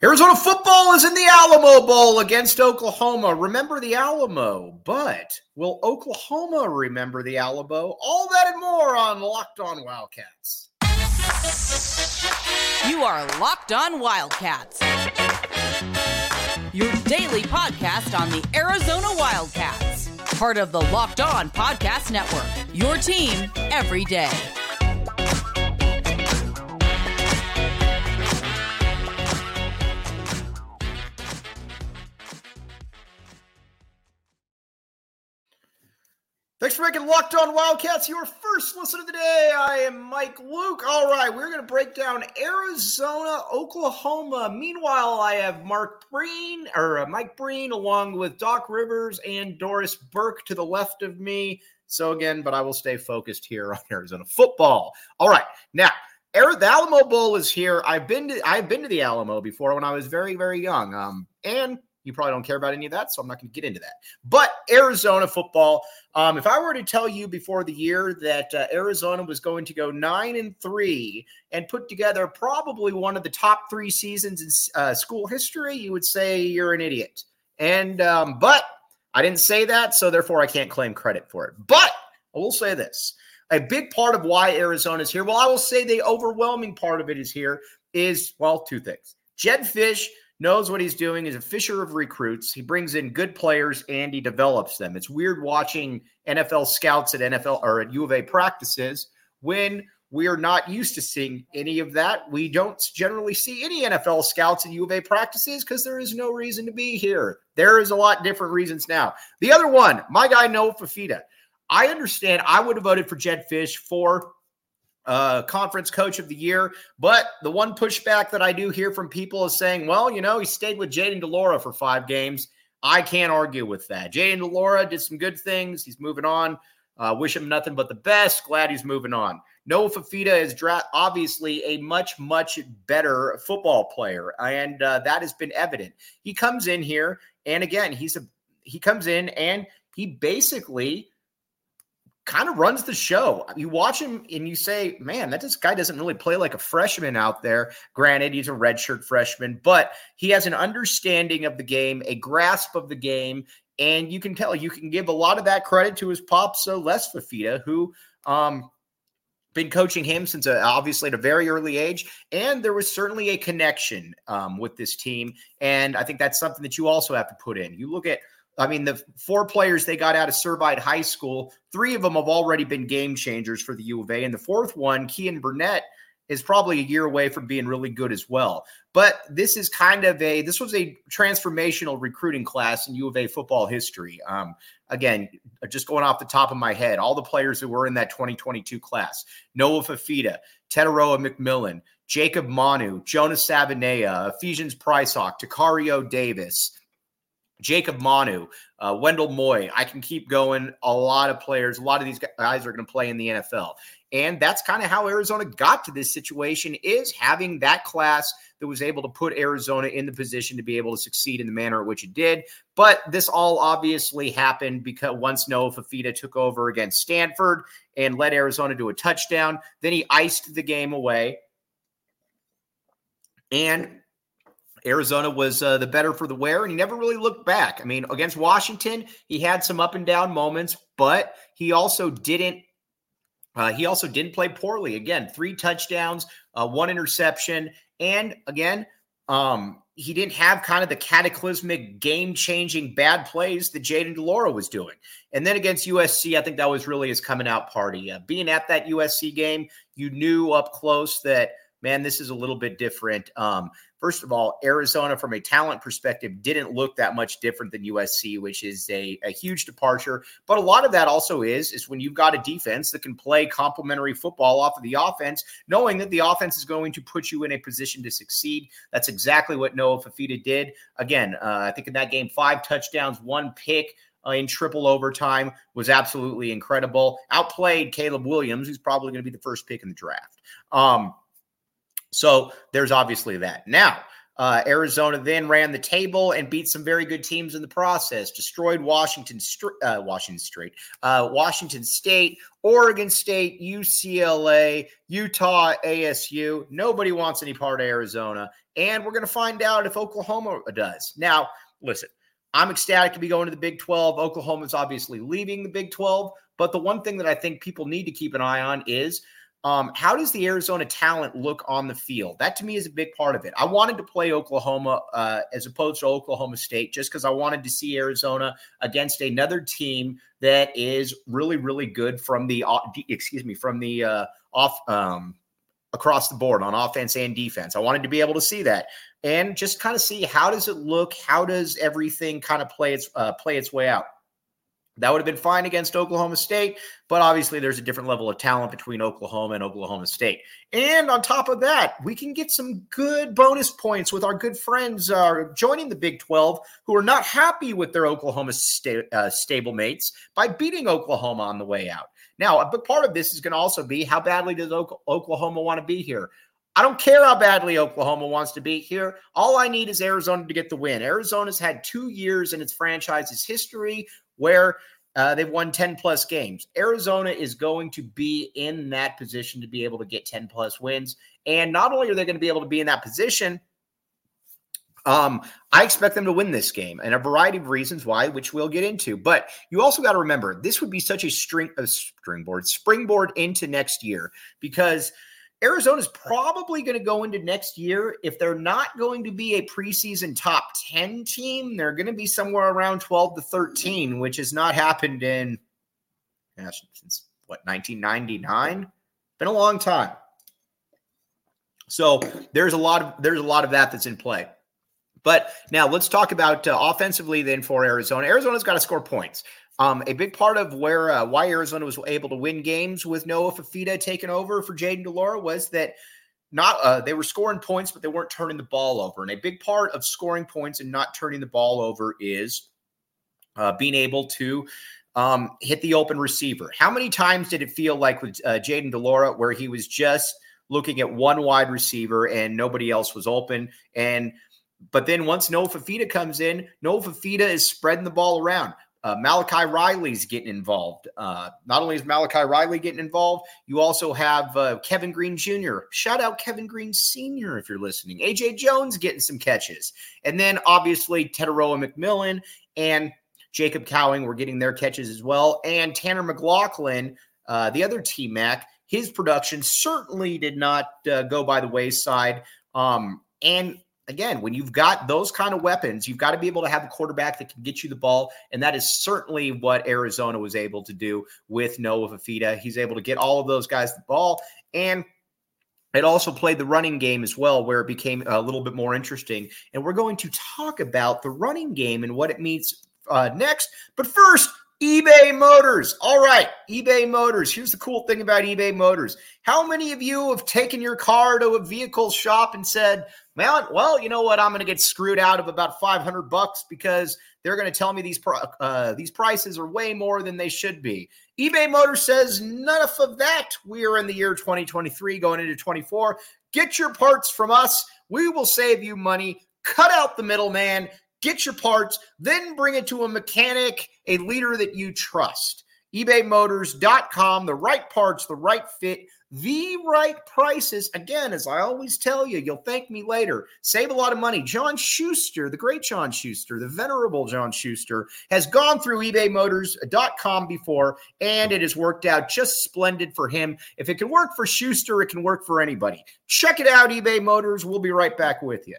Arizona football is in the Alamo Bowl against Oklahoma. Remember the Alamo, but will Oklahoma remember the Alamo? All that and more on Locked On Wildcats. You are Locked On Wildcats, your daily podcast on the Arizona Wildcats, part of the Locked On Podcast Network. Your team every day. Making Locked On Wildcats your first listen of the day. I am Mike Luke. All right, we're going to break down Arizona, Oklahoma. Meanwhile, I have Mark Breen or uh, Mike Breen along with Doc Rivers and Doris Burke to the left of me. So again, but I will stay focused here on Arizona football. All right, now the Alamo Bowl is here. I've been to I've been to the Alamo before when I was very very young. Um, and you probably don't care about any of that, so I'm not going to get into that. But Arizona football, um, if I were to tell you before the year that uh, Arizona was going to go nine and three and put together probably one of the top three seasons in uh, school history, you would say you're an idiot. And um, but I didn't say that, so therefore I can't claim credit for it. But I will say this: a big part of why Arizona is here. Well, I will say the overwhelming part of it is here is well, two things. Jed Fisch knows what he's doing. is a fisher of recruits. He brings in good players and he develops them. It's weird watching NFL scouts at NFL or at U of A practices when we are not used to seeing any of that. We don't generally see any NFL scouts at U of A practices because there is no reason to be here. There is a lot different reasons now. The other one, my guy Noah Fifita. I understand I would have voted for Jed Fisch for uh, conference coach of the year. But the one pushback that I do hear from people is saying, well, you know, he stayed with Jayden de Laura for five games. I can't argue with that. Jayden de Laura did some good things. He's moving on. Uh, wish him nothing but the best. Glad he's moving on. Noah Fifita is dra- obviously a much, much better football player, and uh, that has been evident. He comes in here, and again, he's a he comes in and he basically kind of runs the show. You watch him and you say, man, that this guy doesn't really play like a freshman out there. Granted, he's a redshirt freshman, but he has an understanding of the game, a grasp of the game. And you can tell you can give a lot of that credit to his pop, so Les Fifita, who um been coaching him since uh, obviously at a very early age, and there was certainly a connection um, with this team, and I think that's something that you also have to put in. You look at I mean, the four players they got out of Servite High School, three of them have already been game changers for the U of A. And the fourth one, Keyan Burnett, is probably a year away from being really good as well. But this is kind of a this was a transformational recruiting class in U of A football history. Um, again, just going off the top of my head, all the players who were in that 2022 class: Noah Fifita, Tetairoa McMillan, Jacob Manu, Jonas Savaiinaea, Ephesians Prysock, Tacario Davis. Jacob Manu, uh, Wendell Moy. I can keep going. A lot of players, a lot of these guys are going to play in the NFL. And that's kind of how Arizona got to this situation is having that class that was able to put Arizona in the position to be able to succeed in the manner in which it did. But this all obviously happened because once Noah Fifita took over against Stanford and led Arizona to a touchdown, then he iced the game away. And Arizona was uh, the better for the wear, and he never really looked back. I mean, against Washington, he had some up and down moments, but he also didn't. Uh, he also didn't play poorly. Again, three touchdowns, uh, one interception, and again, um, he didn't have kind of the cataclysmic, game-changing bad plays that Jayden de Laura was doing. And then against USC, I think that was really his coming out party. Uh, being at that USC game, you knew up close that man, this is a little bit different. Um, first of all, Arizona, from a talent perspective, didn't look that much different than USC, which is a, a huge departure. But a lot of that also is is when you've got a defense that can play complementary football off of the offense, knowing that the offense is going to put you in a position to succeed. That's exactly what Noah Fifita did. Again, uh, I think in that game, five touchdowns, one pick. Uh, in triple overtime was absolutely incredible. Outplayed Caleb Williams, who's probably going to be the first pick in the draft. Um, so there's obviously that. Now, Uh, Arizona then ran the table and beat some very good teams in the process. Destroyed Washington, uh, Washington State, uh, Washington State, Oregon State, UCLA, Utah, ASU. Nobody wants any part of Arizona, and we're going to find out if Oklahoma does. Now, listen, I'm ecstatic to be going to the Big 12. Oklahoma's obviously leaving the Big 12, but the one thing that I think people need to keep an eye on is um, how does the Arizona talent look on the field? That to me is a big part of it. I wanted to play Oklahoma uh, as opposed to Oklahoma State just because I wanted to see Arizona against another team that is really, really good from the excuse me from the uh, off um, across the board on offense and defense. I wanted to be able to see that and just kind of see how does it look, how does everything kind of play its uh, play its way out. That would have been fine against Oklahoma State, but obviously there's a different level of talent between Oklahoma and Oklahoma State. And on top of that, we can get some good bonus points with our good friends uh, joining the Big 12 who are not happy with their Oklahoma sta- uh, stablemates by beating Oklahoma on the way out. Now, a big part of this is going to also be how badly does Oklahoma want to be here? I don't care how badly Oklahoma wants to be here. All I need is Arizona to get the win. Arizona's had two years in its franchise's history where uh, they've won 10 plus games. Arizona is going to be in that position to be able to get 10 plus wins. And not only are they going to be able to be in that position, um, I expect them to win this game, and a variety of reasons why, which we'll get into. But you also got to remember, this would be such a string, a springboard, springboard into next year because – Arizona's probably going to go into next year. If they're not going to be a preseason top 10 team, they're going to be somewhere around 12 to 13, which has not happened in gosh, since what 1999. Been a long time. So there's a lot of there's a lot of that that's in play. But now let's talk about uh, offensively then for Arizona. Arizona's got to score points. Um, a big part of where uh, why Arizona was able to win games with Noah Fifita taking over for Jayden de Laura was that not uh, they were scoring points, but they weren't turning the ball over. And a big part of scoring points and not turning the ball over is uh, being able to um, hit the open receiver. How many times did it feel like with uh, Jayden de Laura where he was just looking at one wide receiver and nobody else was open? And but then once Noah Fifita comes in, Noah Fifita is spreading the ball around. Uh, Malachi Riley's getting involved. Uh, not only is Malachi Riley getting involved, you also have uh, Kevin Green Jr. Shout out Kevin Green Sr. if you're listening. AJ Jones getting some catches. And then obviously Tetairoa McMillan and Jacob Cowing were getting their catches as well. And Tanner McLachlan, uh, the other T Mac, his production certainly did not uh, go by the wayside. Um, and again, when you've got those kind of weapons, you've got to be able to have a quarterback that can get you the ball. And that is certainly what Arizona was able to do with Noah Fifita. He's able to get all of those guys the ball. And it also played the running game as well, where it became a little bit more interesting. And we're going to talk about the running game and what it means uh, next. But first, eBay Motors. All right, eBay Motors. Here's the cool thing about eBay Motors. How many of you have taken your car to a vehicle shop and said, "Man, well, you know what? I'm going to get screwed out of about 500 bucks because they're going to tell me these uh, these prices are way more than they should be." eBay Motors says enough of that. We are in the year 2023, going into 24. Get your parts from us. We will save you money. Cut out the middleman get your parts, then bring it to a mechanic, a leader that you trust. ebaymotors.com, the right parts, the right fit, the right prices. Again, as I always tell you, you'll thank me later. Save a lot of money. John Schuster, the great John Schuster, the venerable John Schuster, has gone through ebaymotors.com before, and it has worked out just splendid for him. If it can work for Schuster, it can work for anybody. Check it out, eBay Motors. We'll be right back with you.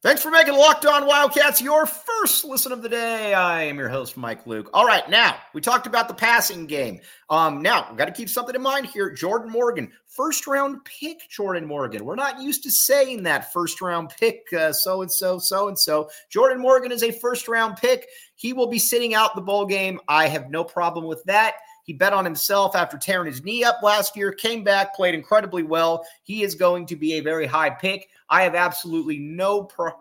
Thanks for making Locked On Wildcats your first listen of the day. I am your host, Mike Luke. All right, now we talked about the passing game. Um, now we got to keep something in mind here. Jordan Morgan, first round pick. Jordan Morgan. We're not used to saying that first round pick. So and so, so and so. Jordan Morgan is a first round pick. He will be sitting out the bowl game. I have no problem with that. He bet on himself after tearing his knee up last year, came back, played incredibly well. He is going to be a very high pick. I have absolutely no pro-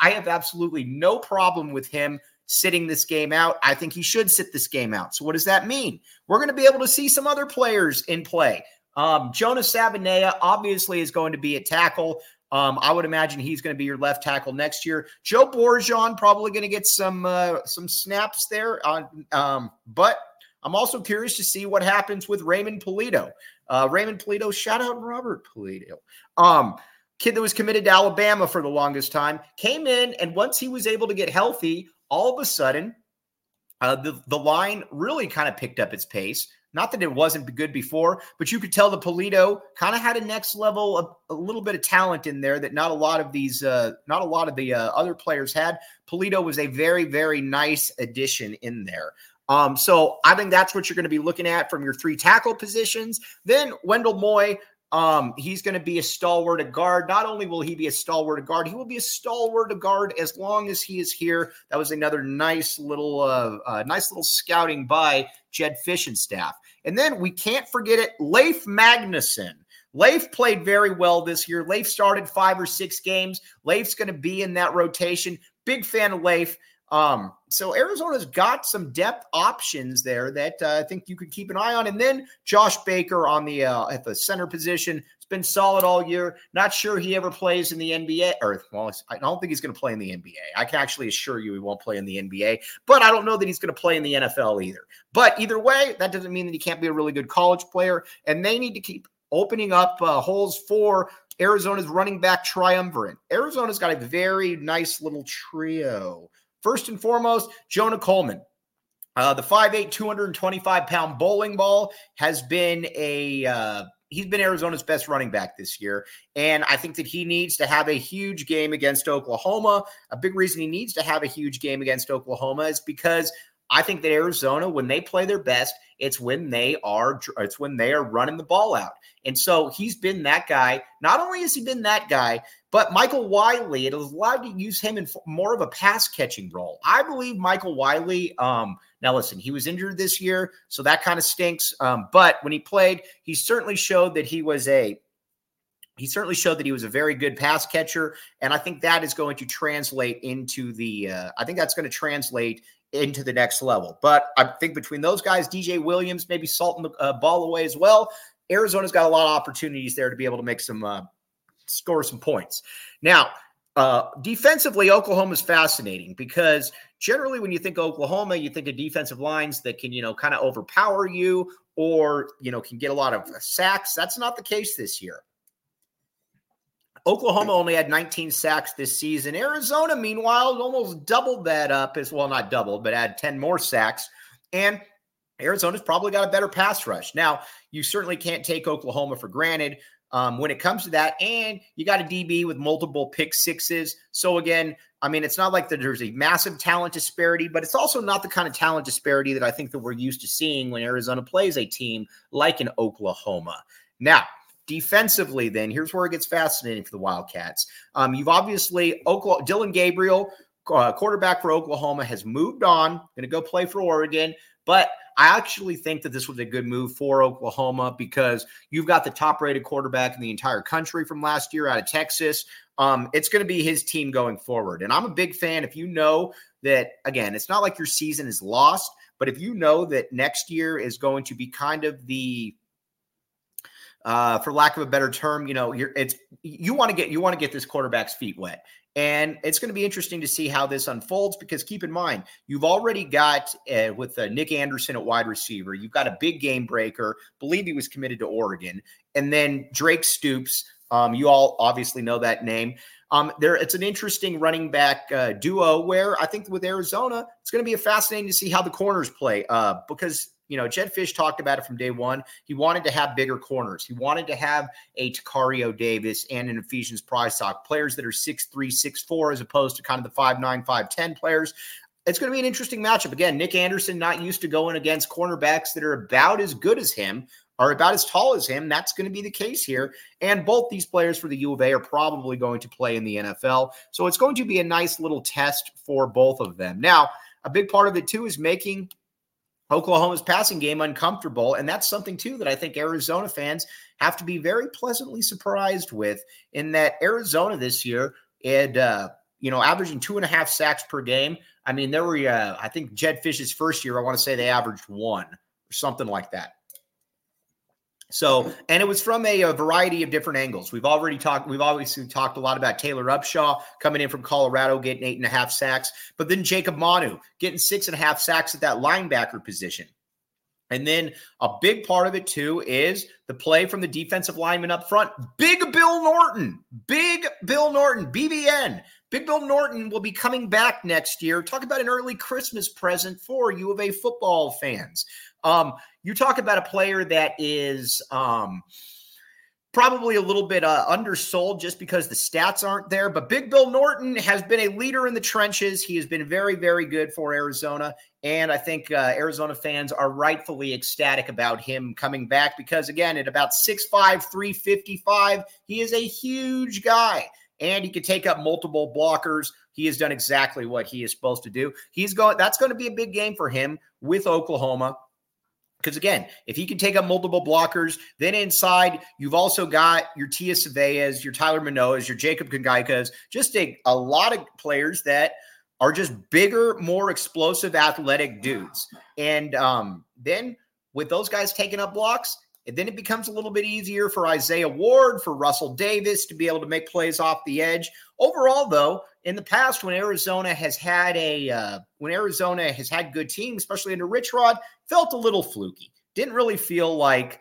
I have absolutely no problem with him sitting this game out. I think he should sit this game out. So what does that mean? We're going to be able to see some other players in play. Um, Jonas Savaiinaea obviously is going to be a tackle. Um, I would imagine he's going to be your left tackle next year. Joe Borjon probably going to get some uh, some snaps there. On, um, but I'm also curious to see what happens with Raymond Polito. Uh, Raymond Polito, shout out Robert Polito. Um, kid that was committed to Alabama for the longest time, came in, and once he was able to get healthy, all of a sudden, uh, the, the line really kind of picked up its pace. Not that it wasn't good before, but you could tell the Polito kind of had a next level, a, a, little bit of talent in there that not a lot of these, uh, not a lot of the uh, other players had. Polito was a very, very nice addition in there. Um, so I think that's what you're going to be looking at from your three tackle positions. Then Wendell Moy, um, he's going to be a stalwart of guard. Not only will he be a stalwart of guard, he will be a stalwart of guard as long as he is here. That was another nice little, uh, uh, nice little scouting by Jed Fisch and staff. And then we can't forget it, Leif Magnuson. Leif played very well this year. Leif started five or six games. Leif's going to be in that rotation. Big fan of Leif. Um, so Arizona's got some depth options there that uh, I think you could keep an eye on. And then Josh Baker on the uh, at the center position. It's been solid all year. Not sure he ever plays in the NBA. Or well, I don't think he's going to play in the NBA. I can actually assure you he won't play in the NBA. But I don't know that he's going to play in the NFL either. But either way, that doesn't mean that he can't be a really good college player. And they need to keep opening up uh, holes for Arizona's running back triumvirate. Arizona's got a very nice little trio First and foremost, Jonah Coleman. Uh, the 5'8, 225 pound bowling ball has been a. Uh, he's been Arizona's best running back this year. And I think that he needs to have a huge game against Oklahoma. A big reason he needs to have a huge game against Oklahoma is because I think that Arizona, when they play their best, it's when they are it's when they are running the ball out. And so he's been that guy. Not only has he been that guy, but Michael Wiley, it has allowed to use him in more of a pass catching role. I believe Michael Wiley. Um, now listen, he was injured this year, so that kind of stinks. Um, but when he played, he certainly showed that he was a he certainly showed that he was a very good pass catcher and i think that is going to translate into the uh, i think that's going to translate into the next level. But I think between those guys, DJ Williams, maybe salting the uh, ball away as well. Arizona's got a lot of opportunities there to be able to make some uh, score some points. Now, uh, defensively, Oklahoma is fascinating because generally, when you think Oklahoma, you think of defensive lines that can, you know, kind of overpower you or, you know, can get a lot of sacks. That's not the case this year. Oklahoma only had 19 sacks this season. Arizona, meanwhile, almost doubled that up as well, not doubled, but had 10 more sacks. And Arizona's probably got a better pass rush. Now, you certainly can't take Oklahoma for granted um, when it comes to that. And you got a DB with multiple pick sixes. So, again, I mean, it's not like there's a massive talent disparity, but it's also not the kind of talent disparity that I think that we're used to seeing when Arizona plays a team like in Oklahoma. Now, Defensively, then, here's where it gets fascinating for the Wildcats. Um, you've obviously Oklahoma, Dillon Gabriel, uh, quarterback for Oklahoma, has moved on, going to go play for Oregon. But I actually think that this was a good move for Oklahoma because you've got the top rated quarterback in the entire country from last year out of Texas. Um, it's going to be his team going forward. And I'm a big fan. If you know that, again, it's not like your season is lost, but if you know that next year is going to be kind of the uh, for lack of a better term, you know, you're it's you want to get you want to get this quarterback's feet wet. And it's going to be interesting to see how this unfolds because keep in mind, you've already got uh, with uh, Nick Anderson at wide receiver, you've got a big game breaker. Believe he was committed to Oregon, and then Drake Stoops. Um, you all obviously know that name. Um, there, it's an interesting running back uh, duo where I think with Arizona, it's going to be fascinating to see how the corners play uh, because you know, Jed Fisch talked about it from day one. He wanted to have bigger corners. He wanted to have a Tacario Davis and an Ephesians Prysock, players that are six three, six four, as opposed to kind of the five nine, five ten players. It's going to be an interesting matchup. Again, Nick Anderson not used to going against cornerbacks that are about as good as him are about as tall as him. That's going to be the case here. And both these players for the U of A are probably going to play in the NFL. So it's going to be a nice little test for both of them. Now, a big part of it too is making Oklahoma's passing game uncomfortable. And that's something, too, that I think Arizona fans have to be very pleasantly surprised with in that Arizona this year had, uh, you know, averaging two and a half sacks per game. I mean, there were, uh, I think Jed Fisch's first year, I want to say they averaged one or something like that. So, and it was from a, a, variety of different angles. We've already talked, we've obviously talked a lot about Taylor Upshaw coming in from Colorado, getting eight and a half sacks, but then Jacob Manu getting six and a half sacks at that linebacker position. And then a big part of it too is the play from the defensive lineman up front. Big Bill Norton, big Bill Norton, BBN. Big Bill Norton will be coming back next year. Talk about an early Christmas present for U of A football fans. Um, you talk about a player that is um, probably a little bit uh, undersold just because the stats aren't there. But Big Bill Norton has been a leader in the trenches. He has been very, very good for Arizona. And I think uh, Arizona fans are rightfully ecstatic about him coming back because, again, at about 6'5, 355, he is a huge guy and he can take up multiple blockers. He has done exactly what he is supposed to do. He's going, that's going to be a big game for him with Oklahoma. Because again, if he can take up multiple blockers, then inside you've also got your Tia Saveas, your Tyler Manoas, your Jacob Kongaikas, just a, a lot of players that are just bigger, more explosive, athletic dudes. And um, then with those guys taking up blocks, and then it becomes a little bit easier for Isaiah Ward, for Russell Davis to be able to make plays off the edge. Overall, though, in the past, when Arizona has had a uh, when Arizona has had good teams, especially under Rich Rod, felt a little fluky. Didn't really feel like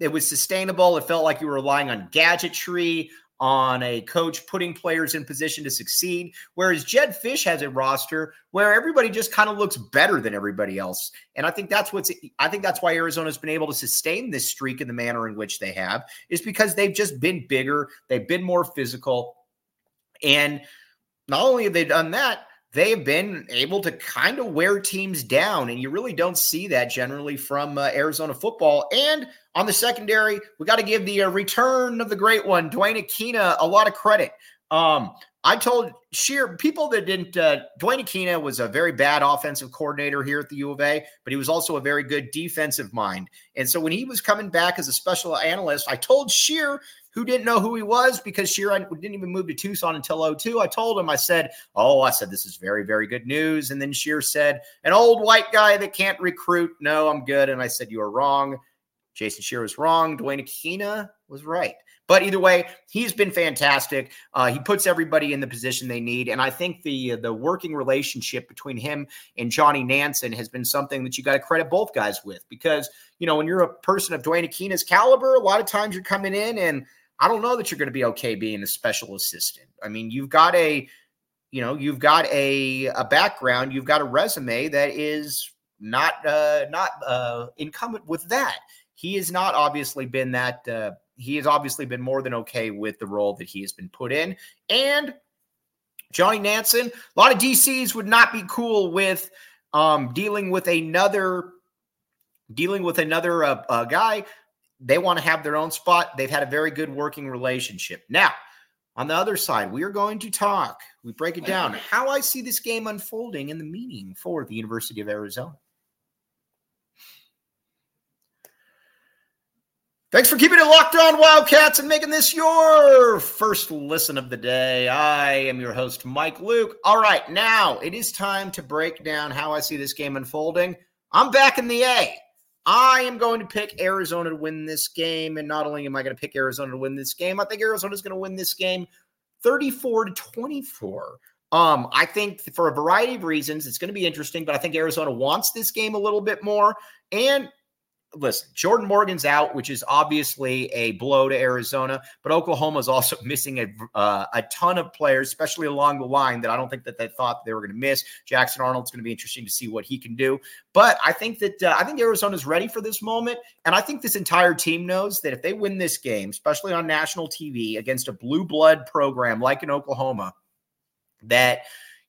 it was sustainable. It felt like you were relying on gadgetry, on a coach putting players in position to succeed. Whereas Jed Fisch has a roster where everybody just kind of looks better than everybody else. And I think that's what's I think that's why Arizona's been able to sustain this streak in the manner in which they have, is because they've just been bigger, they've been more physical. And not only have they done that, they have been able to kind of wear teams down, and you really don't see that generally from uh, Arizona football. And on the secondary, we got to give the uh, return of the great one, Duane Akina, a lot of credit. Um, I told Scheer people that didn't. Uh, Duane Akina was a very bad offensive coordinator here at the U of A, but he was also a very good defensive mind. And so when he was coming back as a special analyst, I told Scheer who didn't know who he was because Scheer didn't even move to Tucson until 02. I told him, I said, Oh, I said, this is very, very good news. And then Scheer said, An old white guy that can't recruit. No, I'm good. And I said, You are wrong. Jason Scheer was wrong. Duane Akina was right. But either way, he's been fantastic. Uh, he puts everybody in the position they need, and I think the the working relationship between him and Johnny Nansen has been something that you got to credit both guys with. Because you know when you're a person of Duane Akina's caliber, a lot of times you're coming in and I don't know that you're going to be okay being a special assistant. I mean, you've got a, you know, you've got a a background, you've got a resume that is not uh not uh incumbent with that. He has not obviously been that uh he has obviously been more than okay with the role that he has been put in. And Johnny Nansen, a lot of DCs would not be cool with um dealing with another dealing with another uh, uh, guy they want to have their own spot. They've had a very good working relationship. Now, on the other side, we are going to talk, we break it down, how I see this game unfolding and the meaning for the University of Arizona. Thanks for keeping it locked on, Wildcats, and making this your first listen of the day. I am your host, Mike Luke. All right, now it is time to break down how I see this game unfolding. I'm back in the A. I am going to pick Arizona to win this game. And not only am I going to pick Arizona to win this game, I think Arizona is going to win this game 34 to 24. Um, I think for a variety of reasons, it's going to be interesting, but I think Arizona wants this game a little bit more. And listen, Jordan Morgan's out, which is obviously a blow to Arizona, but Oklahoma is also missing a uh, a ton of players, especially along the line that I don't think that they thought they were going to miss. Jackson Arnold's going to be interesting to see what he can do, but I think that uh, I think Arizona's ready for this moment, and I think this entire team knows that if they win this game, especially on national TV against a blue blood program like in Oklahoma, that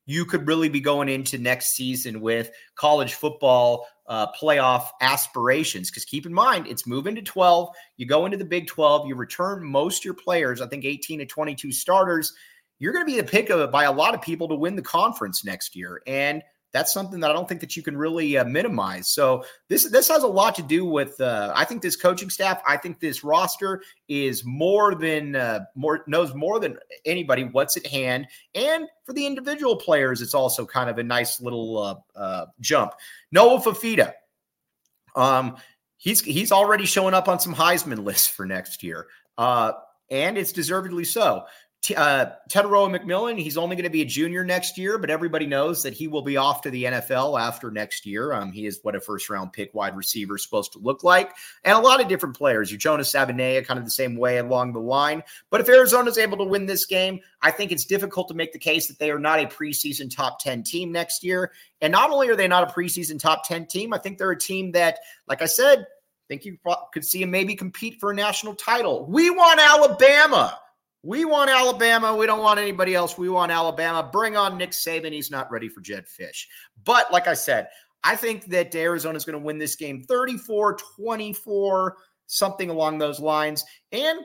you could really be going into next season with college football uh, playoff aspirations. Because keep in mind, it's moving to 12. You go into the Big 12, you return most your players, I think 18 to 22 starters. You're going to be the pick of it by a lot of people to win the conference next year. And that's something that I don't think that you can really uh, minimize. So this this has a lot to do with uh, I think this coaching staff. I think this roster is more than uh, more knows more than anybody what's at hand, and for the individual players, it's also kind of a nice little uh, uh, jump. Noah Fifita, um, He's he's already showing up on some Heisman lists for next year, uh, and it's deservedly so uh, Tetairoa McMillan, he's only going to be a junior next year, but everybody knows that he will be off to the NFL after next year. Um, he is what a first round pick wide receiver is supposed to look like. And a lot of different players. Your Jonas Savaiinaea, kind of the same way along the line. But if Arizona is able to win this game, I think it's difficult to make the case that they are not a preseason top 10 team next year. And not only are they not a preseason top 10 team, I think they're a team that, like I said, I think you could see them maybe compete for a national title. We want Alabama. We want Alabama. We don't want anybody else. We want Alabama. Bring on Nick Saban. He's not ready for Jed Fisch. But like I said, I think that Arizona is going to win this game 34 24, something along those lines. And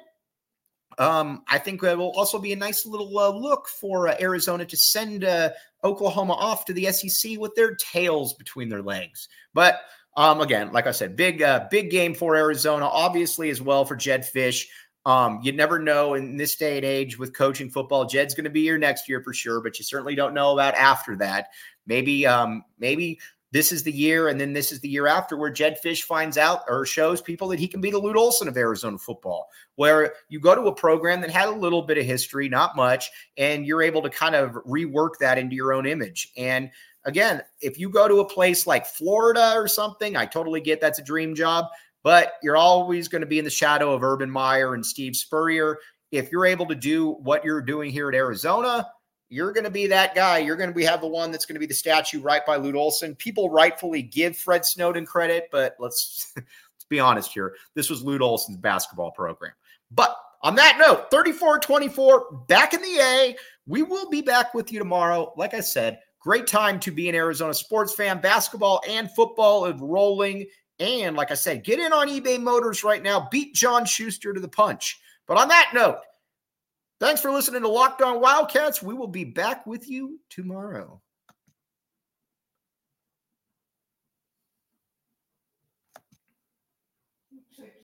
um, I think it will also be a nice little uh, look for uh, Arizona to send uh, Oklahoma off to the SEC with their tails between their legs. But um, again, like I said, big uh, big game for Arizona, obviously as well for Jed Fisch. Um, you never know in this day and age with coaching football. Jed's going to be here next year for sure, but you certainly don't know about after that. Maybe, um, maybe this is the year, and then this is the year after where Jed Fisch finds out or shows people that he can be the Lute Olson of Arizona football, where you go to a program that had a little bit of history, not much, and you're able to kind of rework that into your own image. And again, if you go to a place like Florida or something, I totally get that's a dream job but you're always going to be in the shadow of Urban Meyer and Steve Spurrier. If you're able to do what you're doing here at Arizona, you're going to be that guy. You're going to be have the one that's going to be the statue right by Lute Olson. People rightfully give Fred Snowden credit, but let's let's be honest here. This was Lute Olson's basketball program. But on that note, 34-24, back in the A. We will be back with you tomorrow. Like I said, great time to be an Arizona sports fan. Basketball and football is rolling and like I said, get in on eBay Motors right now. Beat John Schuster to the punch. But on that note, thanks for listening to Locked On Wildcats. We will be back with you tomorrow.